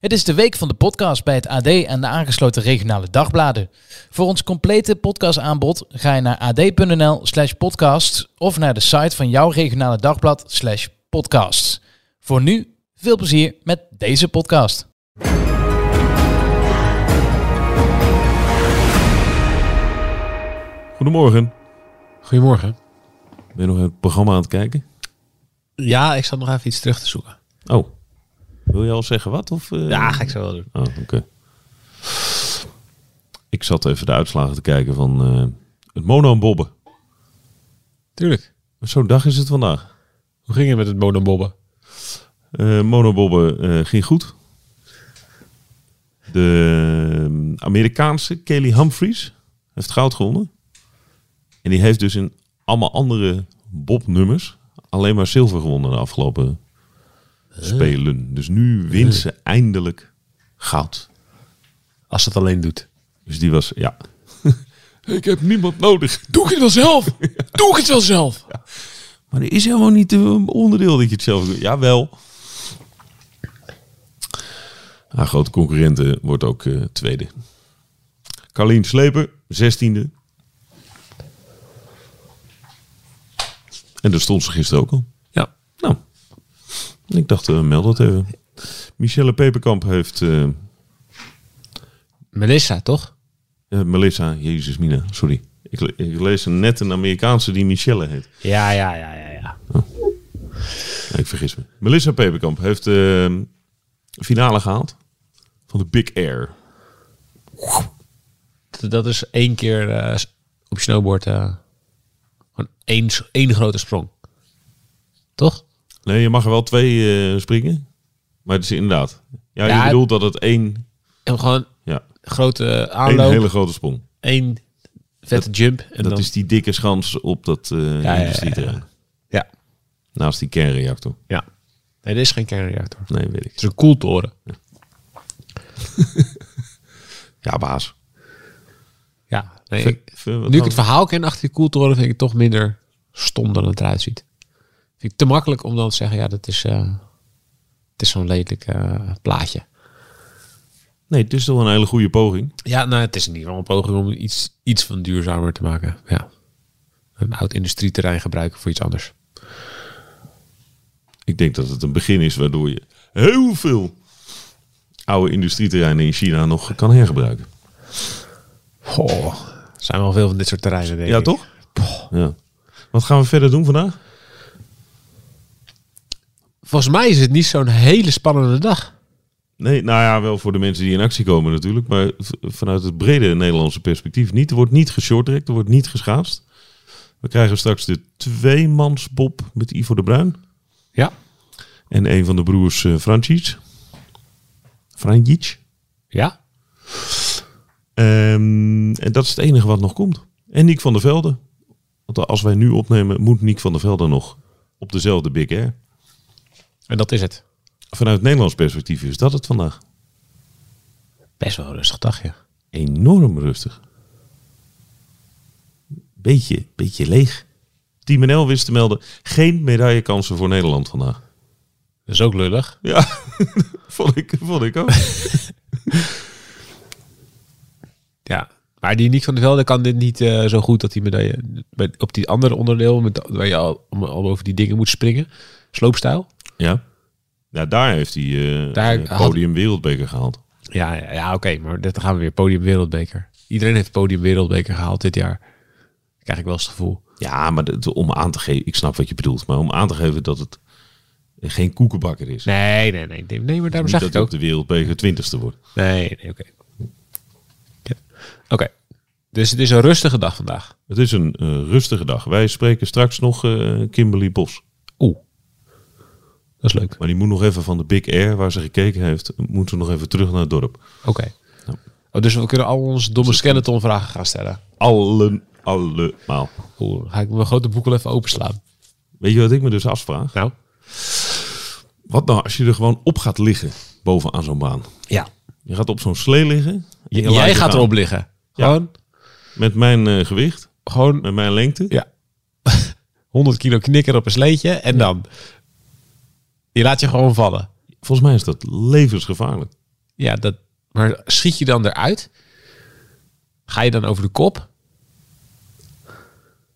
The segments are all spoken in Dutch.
Het is de week van de podcast bij het AD en de aangesloten regionale dagbladen. Voor ons complete podcastaanbod ga je naar ad.nl slash podcast of naar de site van jouw regionale dagblad slash podcast. Voor nu, veel plezier met deze podcast. Goedemorgen. Goedemorgen. Ben je nog het programma aan het kijken? Ja, ik zat nog even iets terug te zoeken. Oh. Wil je al zeggen wat? Of, eh? Ja, ga ik zo wel doen. Oh, oké. Ik zat even de uitslagen te kijken van eh, het mono en bobben. Tuurlijk. Zo'n dag is het vandaag. Hoe ging het met het monobobben? Eh monobobben eh, ging goed. De eh, Amerikaanse Kelly Humphries heeft goud gewonnen. En die heeft dus in allemaal andere bobnummers alleen maar zilver gewonnen de afgelopen spelen. Dus nu wint ze eindelijk goud. Als het alleen doet. Dus die was, ja. ik heb niemand nodig. Doe ik het wel zelf? Doe ik het wel zelf? Maar er is helemaal niet een onderdeel dat je het zelf doet. Jawel. Haar grote concurrente wordt ook eh, tweede. Carlien Sleper, zestiende. En daar stond ze gisteren ook al. Ik dacht, eh, meld dat even. Michelle Peperkamp heeft... eh, Melissa, toch? eh, Melissa, Jezus Mina, sorry. Ik, le- ik lees net een Amerikaanse die Michelle heet. Ja, ja, ja, ja, ja. Ja, ik vergis me. Melissa Peperkamp heeft de finale gehaald van de Big Air. Dat- is één keer op snowboard gewoon één, één grote sprong. Toch? Nee, je mag er wel twee eh, springen. Maar het is inderdaad. Ja, Ja, je bedoelt dat het één, gewoon ja, grote aanloop, hele grote sprong. één vette jump. En dat dan, is die dikke schans op dat eh ja, ja, industrieterrein. ja. Naast die kernreactor. ja. Nee, dit is geen kernreactor. Nee, weet ik. Het is een koeltoren. Ja, baas. Ja. Nee, ik- nu ik het verhaal ken achter die koeltoren, vind ik het toch minder stom dan het eruit ziet. Vind ik te makkelijk om dan te zeggen, ja, dat is, eh, het is zo'n lelijk eh, plaatje. Nee, het is toch een hele goede poging. Ja, nou, het is in ieder geval een poging om iets, iets van duurzamer te maken. Ja. Een oud industrieterrein gebruiken voor iets anders. Ik denk dat het een begin is waardoor je heel veel oude industrieterreinen in China nog kan hergebruiken. Goh, er zijn wel veel van dit soort terreinen, denk Ja, ik. toch? Ja. Wat gaan we verder doen vandaag? Volgens mij is het niet zo'n hele spannende dag. Nee, nou ja, wel voor de mensen die in actie komen natuurlijk. Maar vanuit het brede Nederlandse perspectief niet. Er wordt niet geshorttrekt, er wordt niet geschaatst. We krijgen straks de tweemansbob met Ivo de Bruin. Ja. En een van de broers uh, Frančić. Franjic. Ja? Ehm, en dat is het enige wat nog komt. En Niek van der Velde. Want als wij nu opnemen, moet Niek van der Velde nog op dezelfde Big Air. En dat is het. Vanuit Nederlands perspectief is dat het vandaag. Best wel een rustig dagje. Enorm rustig. Beetje, beetje leeg. Team NL wist te melden. Geen medaillekansen voor Nederland vandaag. Dat is ook lullig. Ja, vond, ik, vond ik ook. Ja. Maar die Nick van der Velde kan dit niet eh, zo goed dat hij medaille... Op die andere onderdeel, met, waar je al, om- al over die dingen moet springen. Sloopstijl. Ja. Ja, daar heeft hij eh Daar had- podium wereldbeker gehaald. Ja, ja, ja oké. maar dat gaan we weer. Podium wereldbeker. Iedereen heeft podium wereldbeker gehaald dit jaar. Krijg ik wel eens het gevoel. Ja, maar dat, om aan te geven, ik snap wat je bedoelt, maar om aan te geven dat het geen koekenbakker is. Nee, nee, nee. Nee, nee maar daarom Niet zeg dat ik hij ook. de wereldbeker twintigste wordt. Nee, nee, oké. Ja. Oké. Dus het is een rustige dag vandaag. Het is een eh, rustige dag. Wij spreken straks nog eh, Kimberly Bos. Dat is leuk. Maar die moet nog even van de Big Air, waar ze gekeken heeft, moet ze nog even terug naar het dorp. Oké. Oh, dus we kunnen al onze domme skeleton vragen gaan stellen. Allen, allemaal. Oeh, ga ik mijn grote boek wel even openslaan. Weet je wat ik me dus afvraag? Nou? Wat nou als je er gewoon op gaat liggen bovenaan zo'n baan? Ja. Je gaat op zo'n slee liggen. en je Jij je gaat gaan. erop liggen. Ja. Gewoon, Met mijn eh, gewicht, gewoon, met mijn lengte. ja. 100 kilo knikker op een sleetje en dan. Je laat je gewoon vallen. Volgens mij is dat levensgevaarlijk. Ja, dat, maar schiet je dan eruit? Ga je dan over de kop?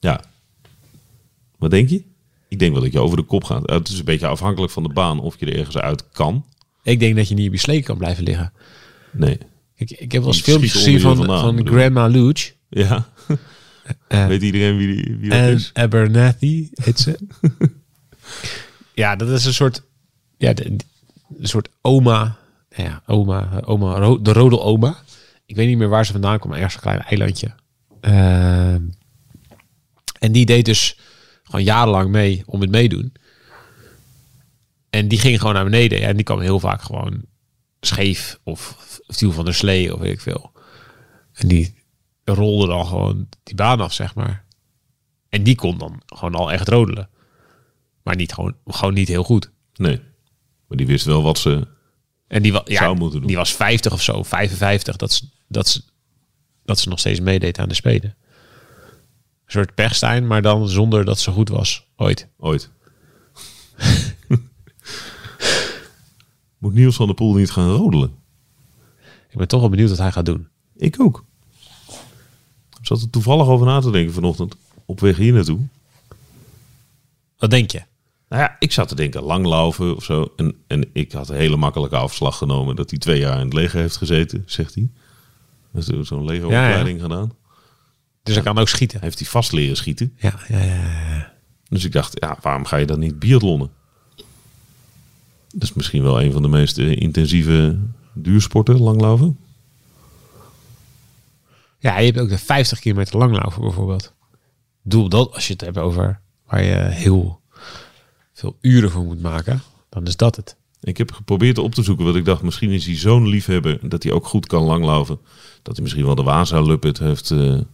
Ja. Wat denk je? Ik denk wel dat je over de kop gaat. Het is een beetje afhankelijk van de baan of je er ergens uit kan. Ik denk dat je niet op je slee kan blijven liggen. Nee. Ik, ik heb wel eens Die filmpjes gezien van, vandaan, van? Grandma Luge. Ja. Eh, Weet iedereen wie, die, wie dat en is? Abernathy heet ze. ja, dat is een soort... Ja, een soort oma. Ja, oma. oma de rodel oma. Ik weet niet meer waar ze vandaan kwam. Ergens een klein eilandje. Ehm, en die deed dus gewoon jarenlang mee om het meedoen. En die ging gewoon naar beneden. Ja, en die kwam heel vaak gewoon scheef of viel van de slee of weet ik veel. En die rolde dan gewoon die baan af, zeg maar. En die kon dan gewoon al echt rodelen. Maar niet gewoon, gewoon niet heel goed. Nee. Maar die wist wel wat ze... En die, wa ja, Zou moeten doen. die was 50 of zo, 55, dat ze, dat ze, dat ze nog steeds meedeed aan de Spelen. Een soort pechstein, maar dan zonder dat ze goed was, ooit. Ooit. Moet Niels van der Poel niet gaan rodelen? Ik ben toch wel benieuwd wat hij gaat doen. Ik ook. Ik zat er toevallig over na te denken vanochtend. Op weg hier naartoe. Wat denk je? Nou ja, ik zat te denken langlaufen of zo. En, en ik had een hele makkelijke afslag genomen dat hij twee jaar in het leger heeft gezeten, zegt hij. Dus heeft zo'n legeropleiding gedaan. Dus hij kan ook schieten. Heeft hij vast leren schieten. Ja, ja, ja. Dus ik dacht, ja, waarom ga je dan niet biathlonnen? Dat is misschien wel een van de meest eh, intensieve duursporten, langlaufen. Ja, je hebt ook de 50 kilometer langlaufen bijvoorbeeld. Doel dat, als je het hebt over waar je heel veel uren voor moet maken, dan is dat het. Ik heb geprobeerd op te zoeken, want ik dacht, misschien is hij zo'n liefhebber dat hij ook goed kan langlaufen. Dat hij misschien wel de Waza Luppet heeft. de-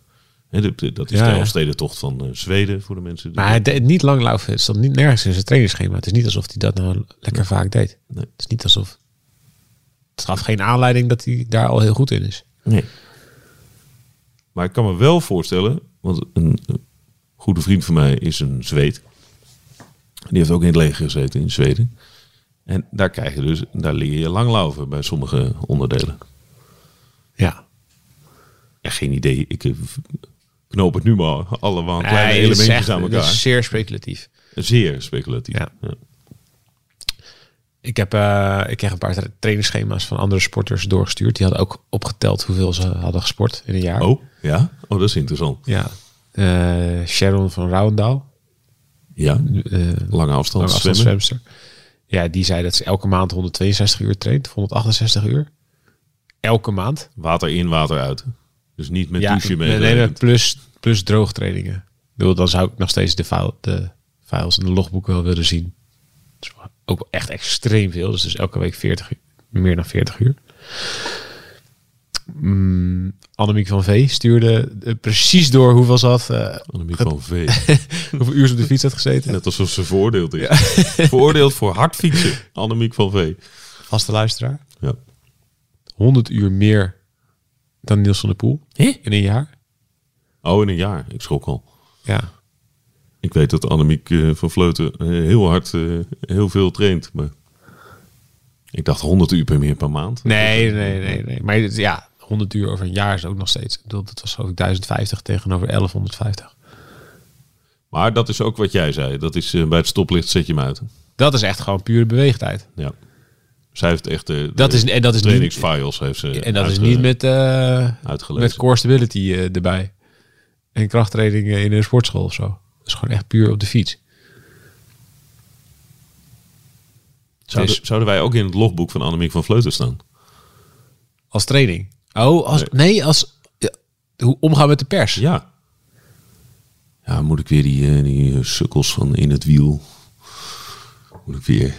dat is Ja, de. Elfstedentocht van eh, Zweden voor de mensen. die- Maar hij deed niet langlaufen. Het stond niet nergens in zijn trainingsschema. Het is niet alsof hij dat nou lekker vaak deed. Nee. Het is niet alsof... Het gaf geen aanleiding dat hij daar al heel goed in is. Nee. Maar ik kan me wel voorstellen, want een, een goede vriend van mij is een Zweed. Die heeft ook in het leger gezeten in Zweden. En daar krijg je dus, daar leer je langlaufen bij sommige onderdelen. Ja. Ja, geen idee. Ik eh, knoop het nu maar allemaal kleine Nee, is elementjes echt- aan elkaar. is zeer speculatief. Zeer speculatief. Ja. Ik heb eh, ik kreeg een paar tra- trainingsschema's van andere sporters doorgestuurd. Die hadden ook opgeteld hoeveel ze hadden gesport in een jaar. Oh, ja? Oh, dat is interessant. Ja. Eh, Sharon van Rouwendaal. Ja, eh, lange afstand afstandszwemster. Ja, die zei dat ze elke maand 162 uur traint. of 168 uur. Elke maand. Water in, water uit. Dus niet met ja, douchen mee. nee, nee, plus, plus droogtrainingen. Bedoel, dan zou ik nog steeds de, file, de files en de logboeken wel willen zien. Ook echt extreem veel. Dus, dus elke week 40 uur, meer dan 40 uur. Mm, Annemiek van V stuurde eh, precies door hoeveel ze had, eh, Annemiek van V. hoeveel uur ze op de fiets had gezeten. Net alsof ze veroordeeld is. Veroordeeld voor hard fietsen. Annemiek van V. Vaste luisteraar. Ja. 100 uur meer dan Niels van der Poel in een jaar. Oh, in een jaar. Ik schrok al. Ja. Ik weet dat Annemiek eh, van Vleuten heel hard, heel veel traint. Maar ik dacht 100 uur per meer per maand. Nee, nee, nee, nee. Maar ja, 100 uur over een jaar is ook nog steeds. Ik bedoel, dat was geloof ik 1050 tegenover 1150. Maar dat is ook wat jij zei. Dat is eh, bij het stoplicht zet je hem uit. Dat is echt gewoon pure beweegtijd. Ja. Zij heeft echt de, Dat is, en dat is niet, trainingsfiles heeft ze en dat is niet met, uitgelezen. met core stability eh, erbij. En krachttraining in een sportschool of zo. Dat is gewoon echt puur op de fiets. Zouden, Dus- zouden wij ook in het logboek van Annemiek van Vleuten staan? Als training. Oh, als, nee. als ja, hoe omgaan met de pers. Ja. Ja, moet ik weer die, eh, die eh, sukkels van In het Wiel. Moet ik weer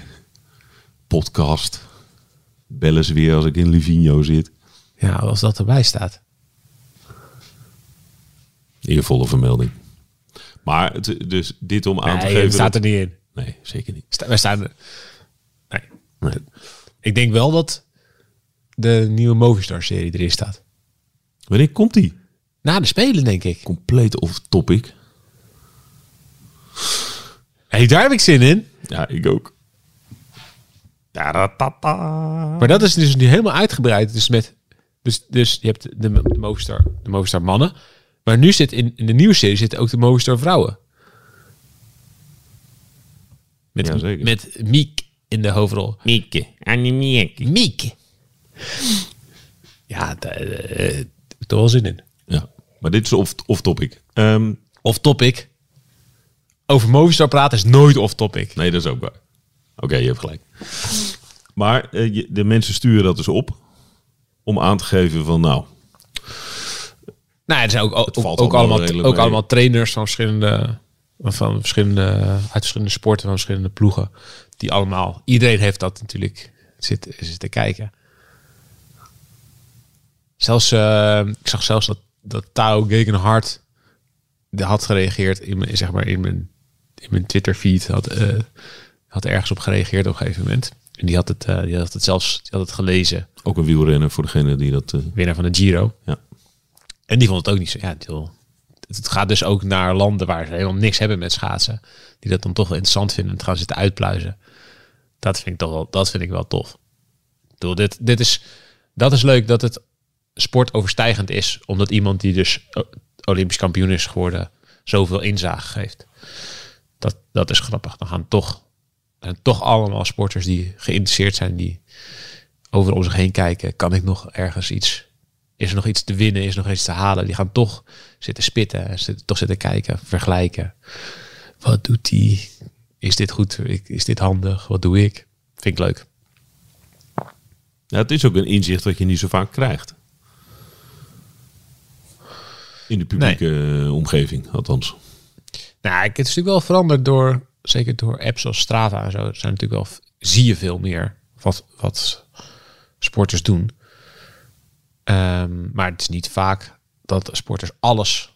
podcast. Bellen ze weer als ik in Livigno zit. Ja, als dat erbij staat. Eervolle vermelding. Maar het, dus dit om aan te Nee, geven... dat staat er niet in. Nee, zeker niet. Sta, wij staan er. Nee. Nee. Ik denk wel dat de nieuwe Movistar-serie erin staat. Wanneer komt die? Na de Spelen, denk ik. Compleet off topic. Hey, daar heb ik zin in. Ja, ik ook. Maar dat is dus nu helemaal uitgebreid. Dus, met, dus, dus je hebt de, de, Movistar, de Movistar mannen. Maar nu zit in, in de nieuwe serie zitten ook de Movistar vrouwen. Met, Jazeker. met Miek in de hoofdrol. Mieke. Miek. Ja, daar eh, heb ik wel zin in. Ja, maar dit is off, off topic. Ehm, Off topic. Over Movistar praten is nooit off topic. nee, dat is ook waar. Oké, je hebt gelijk. Maar eh, de mensen sturen dat dus op. Om aan te geven van nou, Nou, er zijn ook, ook, allemaal ook allemaal trainers van verschillende, van verschillende, uit verschillende sporten, van verschillende ploegen. Die allemaal, iedereen heeft dat natuurlijk zitten zit te kijken. Zelfs, eh, ik zag zelfs dat, dat Tao Gegenhard die had gereageerd in mijn, zeg maar in mijn, in mijn Twitter feed. Had, eh, had ergens op gereageerd op een gegeven moment. En die had het, eh, die had het zelfs die had het gelezen. ook een wielrenner voor degene die dat... Winnaar van de Giro. ja. En die vond het ook niet zo. Ja, het het gaat dus ook naar landen waar ze helemaal niks hebben met schaatsen. Die dat dan toch wel interessant vinden en het gaan zitten uitpluizen. Dat vind ik toch wel, dat vind ik wel tof. Ik bedoel, dit, dit is, dat is leuk dat het sportoverstijgend is. Omdat iemand die dus o- Olympisch kampioen is geworden, zoveel inzage geeft. Dat, dat is grappig. Dan gaan toch, toch allemaal sporters die geïnteresseerd zijn, die overal om zich heen kijken. Kan ik nog ergens iets is er nog iets te winnen, is er nog iets te halen. Die gaan toch zitten spitten, en zitten, toch zitten kijken, vergelijken. Wat doet die? Is dit goed? Is dit handig? Wat doe ik? Vind ik leuk. ja, het is ook een inzicht wat je niet zo vaak krijgt. In de publieke eh, omgeving, althans. Nou, het is natuurlijk wel veranderd door, zeker door apps als Strava en zo. Er zijn natuurlijk wel, zie je veel meer wat, wat sporters doen. Ehm, maar het is niet vaak dat sporters alles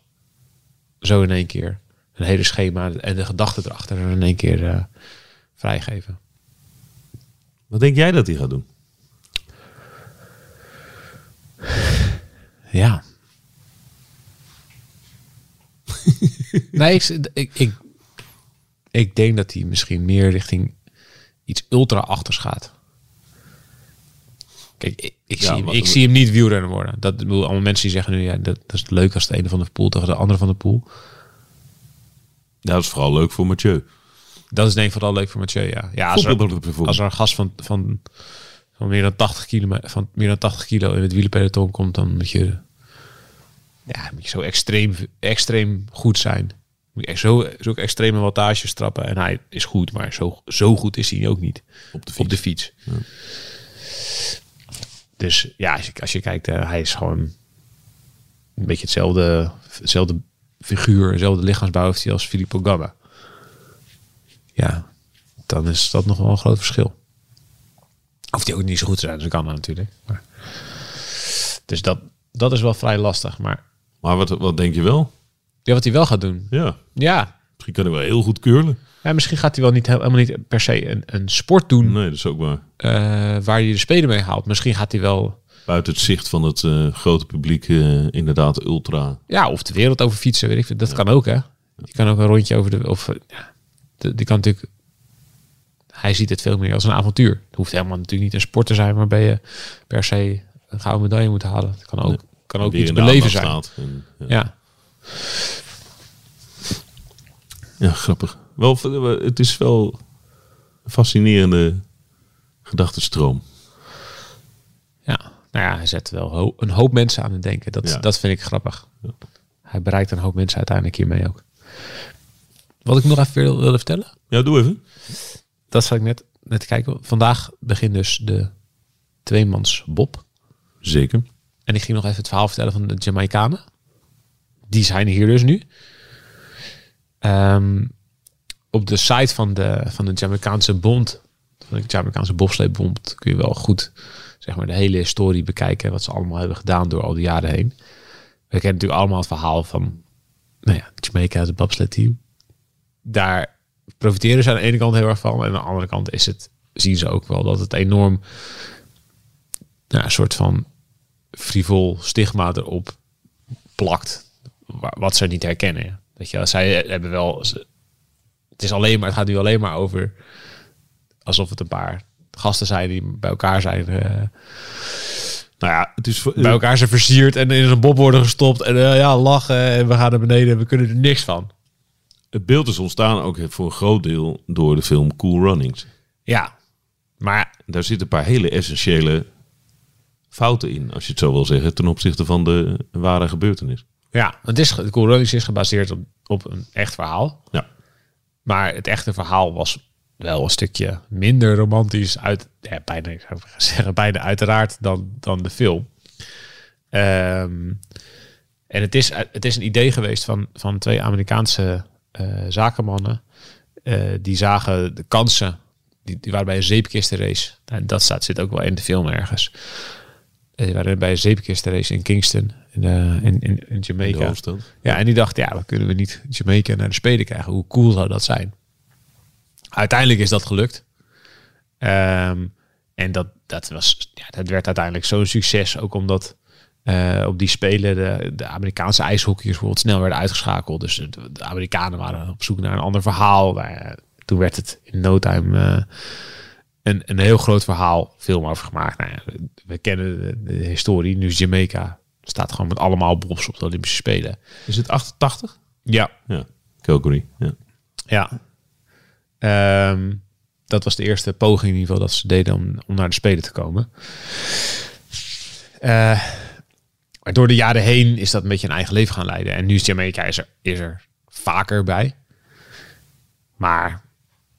zo in één keer, een hele schema en de gedachten erachter in één keer eh, vrijgeven. Wat denk jij dat hij gaat doen? Ja. nee, ik, ik, ik, ik denk dat hij misschien meer richting iets ultra-achters gaat. Kijk, ik, ik, Ja, zie, hem, ik zie hem niet wielrenner worden. Dat bedoel, allemaal mensen die zeggen nu, ja, dat, dat is leuk als de ene van de pool tegen de andere van de pool. Ja, dat is vooral leuk voor Mathieu. Dat is denk ik vooral leuk voor Mathieu, ja. Ja, als er, als er een gast van, van, van, meer dan 80 kilo, van meer dan 80 kilo in het wielerpeloton komt, dan moet je, ja, moet je zo extreem, extreem goed zijn. Moet je echt zo, zulke extreme wattages trappen. En hij is goed, maar zo, zo goed is hij ook niet Op de fiets. op de fiets. Dus ja, als je, als je kijkt, eh, hij is gewoon een beetje hetzelfde, hetzelfde figuur, hetzelfde lichaamsbouw heeft hij als Filippo Gamma. Ja, dan is dat nog wel een groot verschil. Hoeft hij ook niet zo goed zijn als Gamma natuurlijk. Maar, dus dat, dat is wel vrij lastig. Maar Maar wat, wat denk je wel? ja, wat hij wel gaat doen. Ja, Ja, misschien kan hij wel heel goed curlen. ja misschien gaat hij wel niet, helemaal niet per se een, een sport doen Nee, dat is ook waar. eh, waar hij de spelen mee haalt. Misschien gaat hij wel Buiten het zicht van het eh, grote publiek eh, inderdaad ultra. Ja, of de wereld over fietsen, weet ik. Dat kan ook, hè. Je kan ook een rondje over de... Of, ja, die kan natuurlijk... Hij ziet het veel meer als een avontuur. Het hoeft helemaal natuurlijk niet een sport te zijn... waarbij je per se een gouden medaille moet halen. Het kan ook, kan ook iets beleven zijn. En, ja. Ja. Ja, grappig. Wel, het is wel een fascinerende gedachtenstroom. ja. Nou ja, hij zet wel ho- een hoop mensen aan het denken. Dat, Ja. dat vind ik grappig. Hij bereikt een hoop mensen uiteindelijk hiermee ook. Wat ik nog even wil- wilde vertellen... Ja, doe even. Dat zat ik net, net kijken. Vandaag begint dus de tweemans Bob. Zeker. En ik ging nog even het verhaal vertellen van de Jamaicanen. Die zijn hier dus nu. Ehm, op de site van de, van de Jamaicaanse bond, van de Jamaicaanse bobsleebond, kun je wel goed zeg maar, de hele historie bekijken. Wat ze allemaal hebben gedaan door al die jaren heen. We kennen natuurlijk allemaal het verhaal van nou ja, Jamaica, het bobsleedteam. Daar profiteren ze aan de ene kant heel erg van. En aan de andere kant is het, zien ze ook wel dat het enorm nou, een soort van frivol stigma erop plakt. wa- Wat ze niet herkennen. Weet je, zij hebben wel. het is alleen maar, het gaat nu alleen maar over alsof het een paar gasten zijn die bij elkaar zijn. eh, Nou ja, het is... bij elkaar zijn versierd en in een bob worden gestopt. En eh, ja, lachen en we gaan naar beneden en we kunnen er niks van. Het beeld is ontstaan ook voor een groot deel door de film Cool Runnings. Ja, maar Daar zitten een paar hele essentiële fouten in, als je het zo wil zeggen, ten opzichte van de ware gebeurtenis. ja, het is, de Cool Runnings is gebaseerd op, op een echt verhaal. Ja. Maar het echte verhaal was wel een stukje minder romantisch uit, ja, bijna, ik zou zeggen, bijna uiteraard dan, dan de film. Ehm, en het is, het is een idee geweest van, van twee Amerikaanse eh, zakenmannen. Eh, die zagen de kansen. Die, die waren bij een zeepkistenrace. En dat staat, zit ook wel in de film ergens. Eh, Die waren bij een zeepkistenrace in Kingston, in, eh, in, in, in Jamaica. Ja, en die dacht, ja, we kunnen we niet Jamaica naar de Spelen krijgen? Hoe cool zou dat zijn? Uiteindelijk is dat gelukt. Ehm, en dat, dat, was, ja, dat werd uiteindelijk zo'n succes, ook omdat eh, op die Spelen de, de Amerikaanse ijshockeyers bijvoorbeeld snel werden uitgeschakeld. Dus de, de Amerikanen waren op zoek naar een ander verhaal. Ja, toen werd het in no time een, een heel groot verhaal, film over gemaakt. Nou ja, we kennen de, de historie. Nu is Jamaica staat gewoon met allemaal bobs op de Olympische Spelen. Is het 88? Ja, Ja, Calgary. Ja. ja. Ehm, dat was de eerste poging in ieder geval dat ze deden om, om naar de Spelen te komen. Eh, maar door de jaren heen is dat een beetje een eigen leven gaan leiden. En nu is Jamaica is er, is er vaker bij. Maar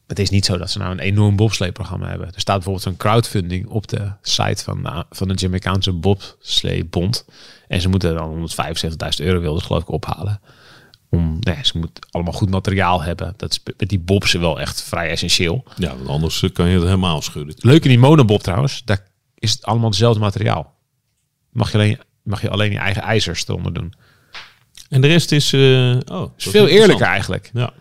het is niet zo dat ze nou een enorm bobsleeprogramma hebben. Er staat bijvoorbeeld zo'n crowdfunding op de site van, de- van de Jamaicaanse bobsleebond. En ze moeten dan 175.000 euro wilden ze geloof ik ophalen. Om, nee, ze moeten allemaal goed materiaal hebben. Dat is met die bobs wel echt vrij essentieel. ja, want anders eh, kan je het helemaal schudden. Leuk in die monobob trouwens, daar is het allemaal hetzelfde materiaal. Mag je alleen, mag je alleen je eigen ijzers eronder doen. En de rest is... eh oh, is veel eerlijker eigenlijk. Ja.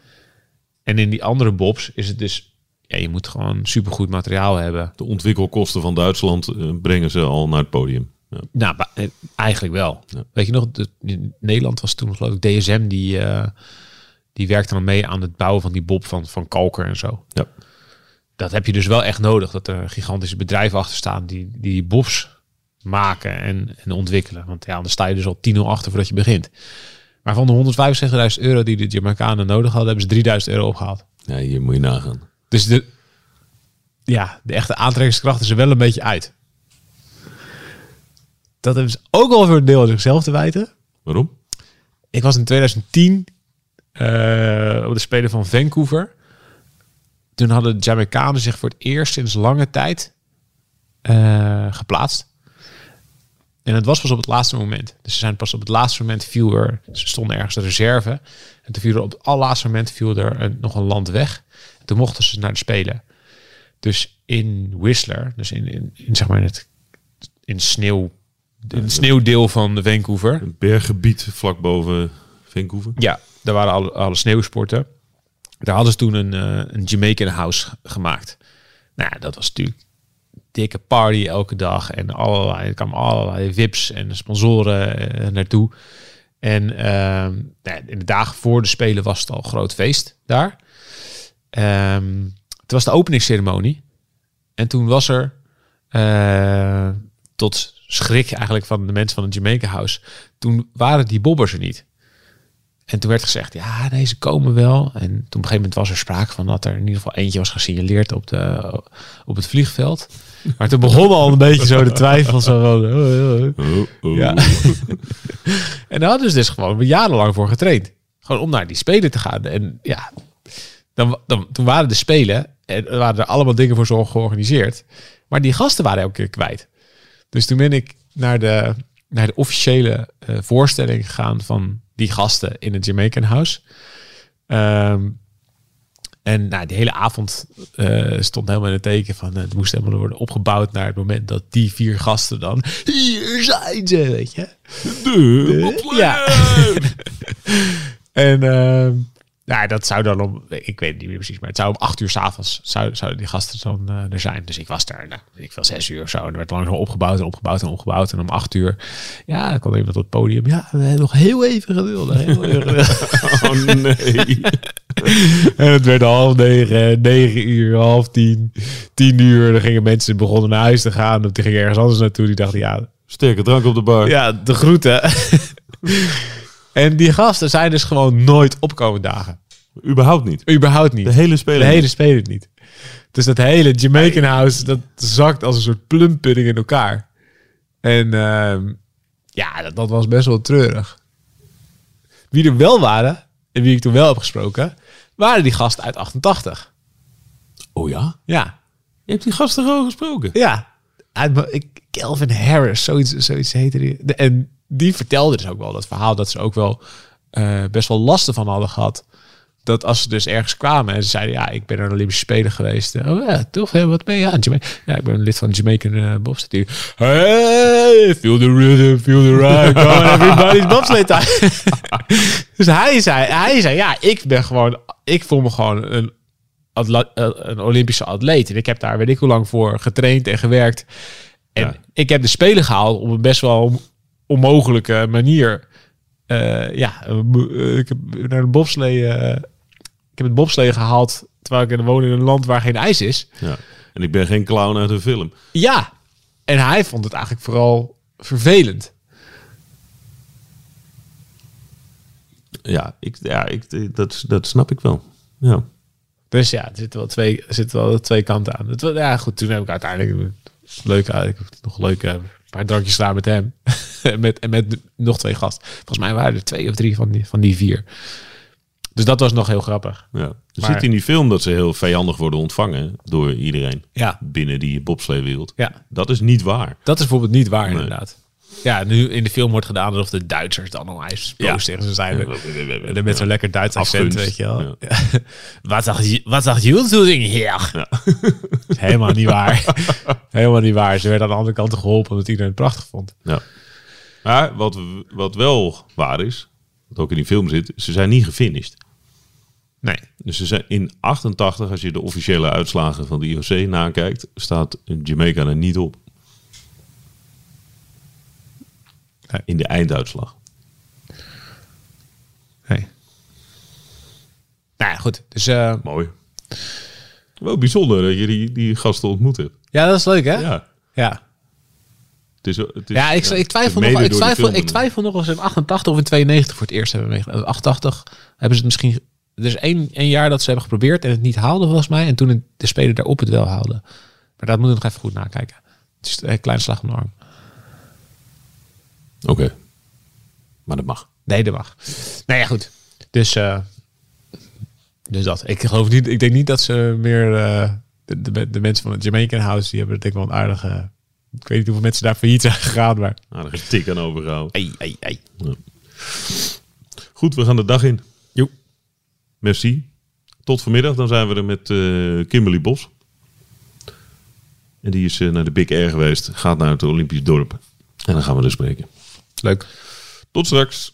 En in die andere bobs is het dus... Ja, je moet gewoon supergoed materiaal hebben. De ontwikkelkosten van Duitsland eh, brengen ze al naar het podium. Ja. Nou, eh, eigenlijk wel. Ja. Weet je nog, de, Nederland was toen geloof ik DSM die, eh, die werkte dan mee aan het bouwen van die bob van, van Kalker en zo. Ja. Dat heb je dus wel echt nodig, dat er gigantische bedrijven achter staan die die, die bobs maken en, en ontwikkelen. Want ja, anders sta je dus al 10-0 achter voordat je begint. Maar van de 175.000 euro die de Jamaicanen nodig hadden, hebben ze 3000 euro opgehaald. ja, hier moet je nagaan. Dus de, ja, de echte aantrekkingskracht is er wel een beetje uit. Dat hebben ze ook wel voor een deel aan zichzelf te wijten. Waarom? Ik was in 2010 eh, op de Spelen van Vancouver. Toen hadden de Jamaicanen zich voor het eerst sinds lange tijd eh, geplaatst. En het was pas op het laatste moment. Dus ze zijn pas op het laatste moment viel er... Ze stonden ergens de reserve. En toen viel er op het allerlaatste moment viel er een, nog een land weg. En toen mochten ze naar de Spelen. Dus in Whistler, dus in, in, in zeg maar in het in sneeuw, in het sneeuwdeel van de Vancouver. Een berggebied vlak boven Vancouver. Ja, daar waren alle, alle sneeuwsporten. Daar hadden ze toen een, eh, een Jamaican House gemaakt. Nou dat was natuurlijk dikke party elke dag. En allerlei, er kwamen allerlei vips en sponsoren eh, naartoe. En ehm, nou in de dagen voor de Spelen was het al een groot feest daar. Ehm, het was de openingsceremonie. En toen was er, eh, tot schrik eigenlijk van de mensen van het Jamaica House, toen waren die bobbers er niet. En toen werd gezegd, ja, deze komen wel. En toen op een gegeven moment was er sprake van dat er in ieder geval eentje was gesignaleerd op, de, op het vliegveld. Maar toen begon al een beetje zo de twijfel. Zo van, oh, oh, oh. Ja. en daar hadden ze dus gewoon jarenlang voor getraind. Gewoon om naar die spelen te gaan. En ja, dan, dan, toen waren de spelen. En er waren er allemaal dingen voor zo georganiseerd. Maar die gasten waren elke keer kwijt. Dus toen ben ik naar de, naar de officiële eh, voorstelling gegaan van die gasten in het Jamaican House. Ehm, en nou, die hele avond eh, stond helemaal in het teken van... eh, het moest helemaal worden opgebouwd naar het moment dat die vier gasten dan... Hier zijn ze, weet je. De! Ja. En ehm, Nou, dat zou dan om, ik weet het niet meer precies, maar het zou om acht uur s'avonds zou, zouden die gasten dan eh, er zijn. Dus ik was daar, nou, ik veel, zes uur of zo. En er werd langzaam opgebouwd en opgebouwd en opgebouwd. En om acht uur, ja, dan kwam iemand op het podium. Ja, we hebben nog heel even geduld. Heel even geduld. Oh nee. en het werd half negen, negen uur, half tien, tien uur. Dan gingen mensen begonnen naar huis te gaan. Of die gingen ergens anders naartoe. Die dachten, ja, Sterke drank op de bar. ja de groeten. en die gasten zijn dus gewoon nooit opkomen dagen. Überhaupt niet. Überhaupt niet. De hele speler. De hele speler niet. Dus dat hele Jamaican House, dat zakt als een soort plumpudding in elkaar. En ehm, ja, dat, dat was best wel treurig. Wie er wel waren, en wie ik toen wel heb gesproken, waren die gasten uit 88. Oh ja? Ja, Je hebt die gasten gewoon gesproken. ja. Uit, ik, Kelvin Harris, zoiets, zoiets heette die. De- en die vertelde dus ook wel dat verhaal dat ze ook wel eh, best wel lasten van hadden gehad. Dat als ze dus ergens kwamen en ze zeiden, ja, ik ben de Olympische Spelen geweest. Oh ja, tof, hè, wat ben je aan? Jamaica. Ja, ik ben lid van de Jamaican uh, bobsleigh team. Hey, feel the rhythm, feel the ride, come on, everybody's time. dus hij zei, hij zei, ja, ik ben gewoon, ik voel me gewoon een, eh, een Olympische atleet. En ik heb daar weet ik hoe lang voor getraind en gewerkt. En Ja. ik heb de Spelen gehaald op een best wel onmogelijke manier. Eh, ja, eh, ik heb naar een bobslee. eh, ik heb het bobslee gehaald terwijl ik woon in een land waar geen ijs is. Ja. En ik ben geen clown uit een film. Ja, en hij vond het eigenlijk vooral vervelend. Ja, ik, ja ik, dat, dat snap ik wel. Ja. Dus ja, er zitten wel twee, er zitten wel twee kanten aan. Het, ja, goed, toen heb ik uiteindelijk leuk, ik heb nog leuk een paar drankjes gedaan met hem. en, met, en met nog twee gasten. Volgens mij waren er twee of drie van die, van die vier. Dus dat was nog heel grappig. ja. Er Maar- zit in die film dat ze heel vijandig worden ontvangen door iedereen Ja, binnen die bobsleewereld. ja. Dat is niet waar. dat is bijvoorbeeld niet waar Nee. inderdaad. Ja, nu in de film wordt gedaan alsof de Duitsers dan Ja. boos tegen ze zijn. En met zo'n lekker Duits accent, weet je wel. Ja. wat zag je, wat zag je? Ja. Helemaal niet waar. Helemaal niet waar. Ze werd aan de andere kant geholpen omdat iedereen het prachtig vond. Ja. Maar wat, wat wel waar is, wat ook in die film zit, ze zijn niet gefinished. Nee. Dus ze zijn in 88, als je de officiële uitslagen van de IOC nakijkt, staat Jamaica er niet op. Nee. In de einduitslag. nee. Nou ja, goed. Dus eh, Mooi. Wel bijzonder dat je die, die gasten ontmoet hebt. ja, dat is leuk hè? Ja. Ja. Ja, Het is, het is, ik, ik, twijfel nog, ik, twijfel, ik twijfel nog of ze in 88 of in 92 voor het eerst hebben meegedaan. 88 hebben ze het misschien... Er is één, één jaar dat ze hebben geprobeerd en het niet haalden volgens mij. En toen de speler daarop het wel haalde. Maar dat moet ik nog even goed nakijken. Het is een kleine slag om de arm. Oké. Maar dat mag. Nee, dat mag. Nou ja, goed. Dus, eh, dus dat. Ik geloof niet. Ik denk niet dat ze meer. eh, de, de, de mensen van het Jamaican House. die hebben denk ik wel een aardige. Ik weet niet hoeveel mensen daar failliet zijn gegaan. Maar. Aardige tik aan overgehouden. Ei, ei, ei. Goed, we gaan de dag in. Jo. Merci. Tot vanmiddag. Dan zijn we er met eh, Kimberly Bos. En die is naar de Big Air geweest. Gaat naar het Olympisch dorp. En dan gaan we er spreken. Leuk. Tot straks.